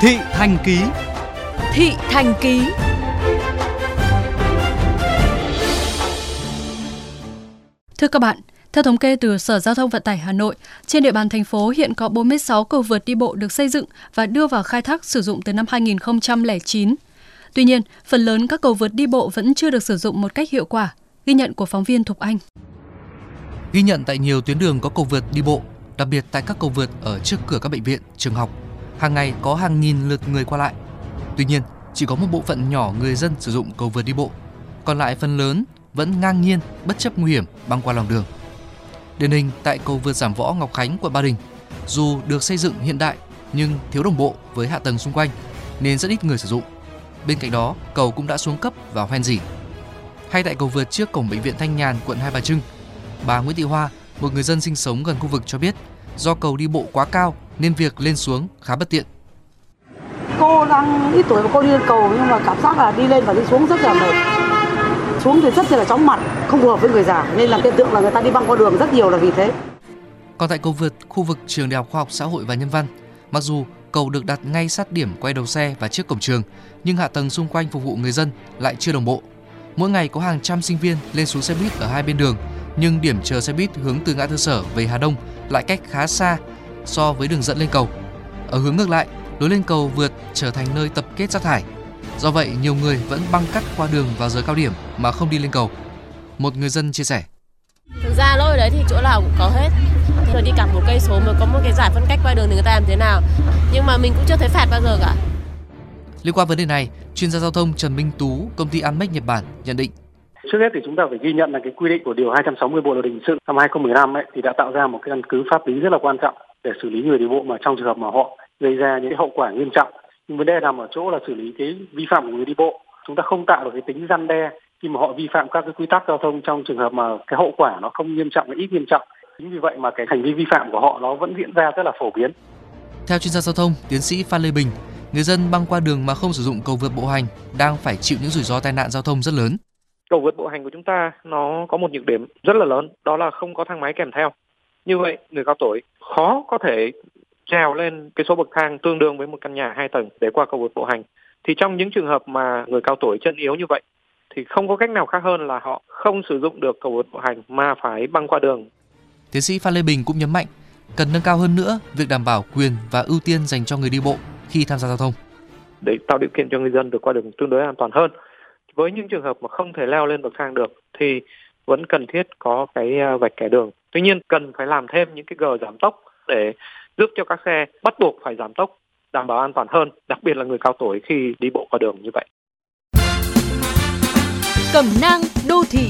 Thị Thành Ký Thị Thành Ký Thưa các bạn, theo thống kê từ Sở Giao thông Vận tải Hà Nội, trên địa bàn thành phố hiện có 46 cầu vượt đi bộ được xây dựng và đưa vào khai thác sử dụng từ năm 2009. Tuy nhiên, phần lớn các cầu vượt đi bộ vẫn chưa được sử dụng một cách hiệu quả, ghi nhận của phóng viên Thục Anh. Ghi nhận tại nhiều tuyến đường có cầu vượt đi bộ, đặc biệt tại các cầu vượt ở trước cửa các bệnh viện, trường học, hàng ngày có hàng nghìn lượt người qua lại. Tuy nhiên, chỉ có một bộ phận nhỏ người dân sử dụng cầu vượt đi bộ, còn lại phần lớn vẫn ngang nhiên bất chấp nguy hiểm băng qua lòng đường. Điển hình tại cầu vượt Giảm Võ Ngọc Khánh quận Ba Đình, dù được xây dựng hiện đại nhưng thiếu đồng bộ với hạ tầng xung quanh nên rất ít người sử dụng. Bên cạnh đó, cầu cũng đã xuống cấp và hoen dỉ. Hay tại cầu vượt trước cổng bệnh viện Thanh Nhàn, quận Hai Bà Trưng, bà Nguyễn Thị Hoa, một người dân sinh sống gần khu vực cho biết, do cầu đi bộ quá cao nên việc lên xuống khá bất tiện. Cô đang ít tuổi và cô đi lên cầu nhưng mà cảm giác là đi lên và đi xuống rất là mệt. Xuống thì rất là chóng mặt, không phù hợp với người già nên là hiện tượng là người ta đi băng qua đường rất nhiều là vì thế. Còn tại cầu vượt khu vực trường Đại học Khoa học Xã hội và Nhân văn, mặc dù cầu được đặt ngay sát điểm quay đầu xe và trước cổng trường, nhưng hạ tầng xung quanh phục vụ người dân lại chưa đồng bộ. Mỗi ngày có hàng trăm sinh viên lên xuống xe buýt ở hai bên đường, nhưng điểm chờ xe buýt hướng từ ngã tư sở về Hà Đông lại cách khá xa so với đường dẫn lên cầu. Ở hướng ngược lại, lối lên cầu vượt trở thành nơi tập kết rác thải. Do vậy, nhiều người vẫn băng cắt qua đường vào giờ cao điểm mà không đi lên cầu. Một người dân chia sẻ. Thực ra lỗi đấy thì chỗ nào cũng có hết. Rồi đi cả một cây số mới có một cái giải phân cách qua đường thì người ta làm thế nào. Nhưng mà mình cũng chưa thấy phạt bao giờ cả. Liên quan vấn đề này, chuyên gia giao thông Trần Minh Tú, công ty Anmex Nhật Bản nhận định Trước hết thì chúng ta phải ghi nhận là cái quy định của điều 260 Bộ luật hình sự năm 2015 ấy thì đã tạo ra một cái căn cứ pháp lý rất là quan trọng để xử lý người đi bộ mà trong trường hợp mà họ gây ra những hậu quả nghiêm trọng. Nhưng vấn đề nằm ở chỗ là xử lý cái vi phạm của người đi bộ. Chúng ta không tạo được cái tính răn đe khi mà họ vi phạm các cái quy tắc giao thông trong trường hợp mà cái hậu quả nó không nghiêm trọng hay ít nghiêm trọng. Chính vì vậy mà cái hành vi vi phạm của họ nó vẫn diễn ra rất là phổ biến. Theo chuyên gia giao thông, tiến sĩ Phan Lê Bình, người dân băng qua đường mà không sử dụng cầu vượt bộ hành đang phải chịu những rủi ro tai nạn giao thông rất lớn. Cầu vượt bộ hành của chúng ta nó có một nhược điểm rất là lớn, đó là không có thang máy kèm theo. Như vậy, người cao tuổi khó có thể trèo lên cái số bậc thang tương đương với một căn nhà hai tầng để qua cầu vượt bộ hành. Thì trong những trường hợp mà người cao tuổi chân yếu như vậy thì không có cách nào khác hơn là họ không sử dụng được cầu vượt bộ hành mà phải băng qua đường. Tiến sĩ Phan Lê Bình cũng nhấn mạnh cần nâng cao hơn nữa việc đảm bảo quyền và ưu tiên dành cho người đi bộ khi tham gia giao thông. Để tạo điều kiện cho người dân được qua đường tương đối an toàn hơn. Với những trường hợp mà không thể leo lên bậc thang được thì vẫn cần thiết có cái à, vạch kẻ đường. Tuy nhiên cần phải làm thêm những cái gờ giảm tốc để giúp cho các xe bắt buộc phải giảm tốc đảm bảo an toàn hơn, đặc biệt là người cao tuổi khi đi bộ qua đường như vậy. Cẩm nang đô thị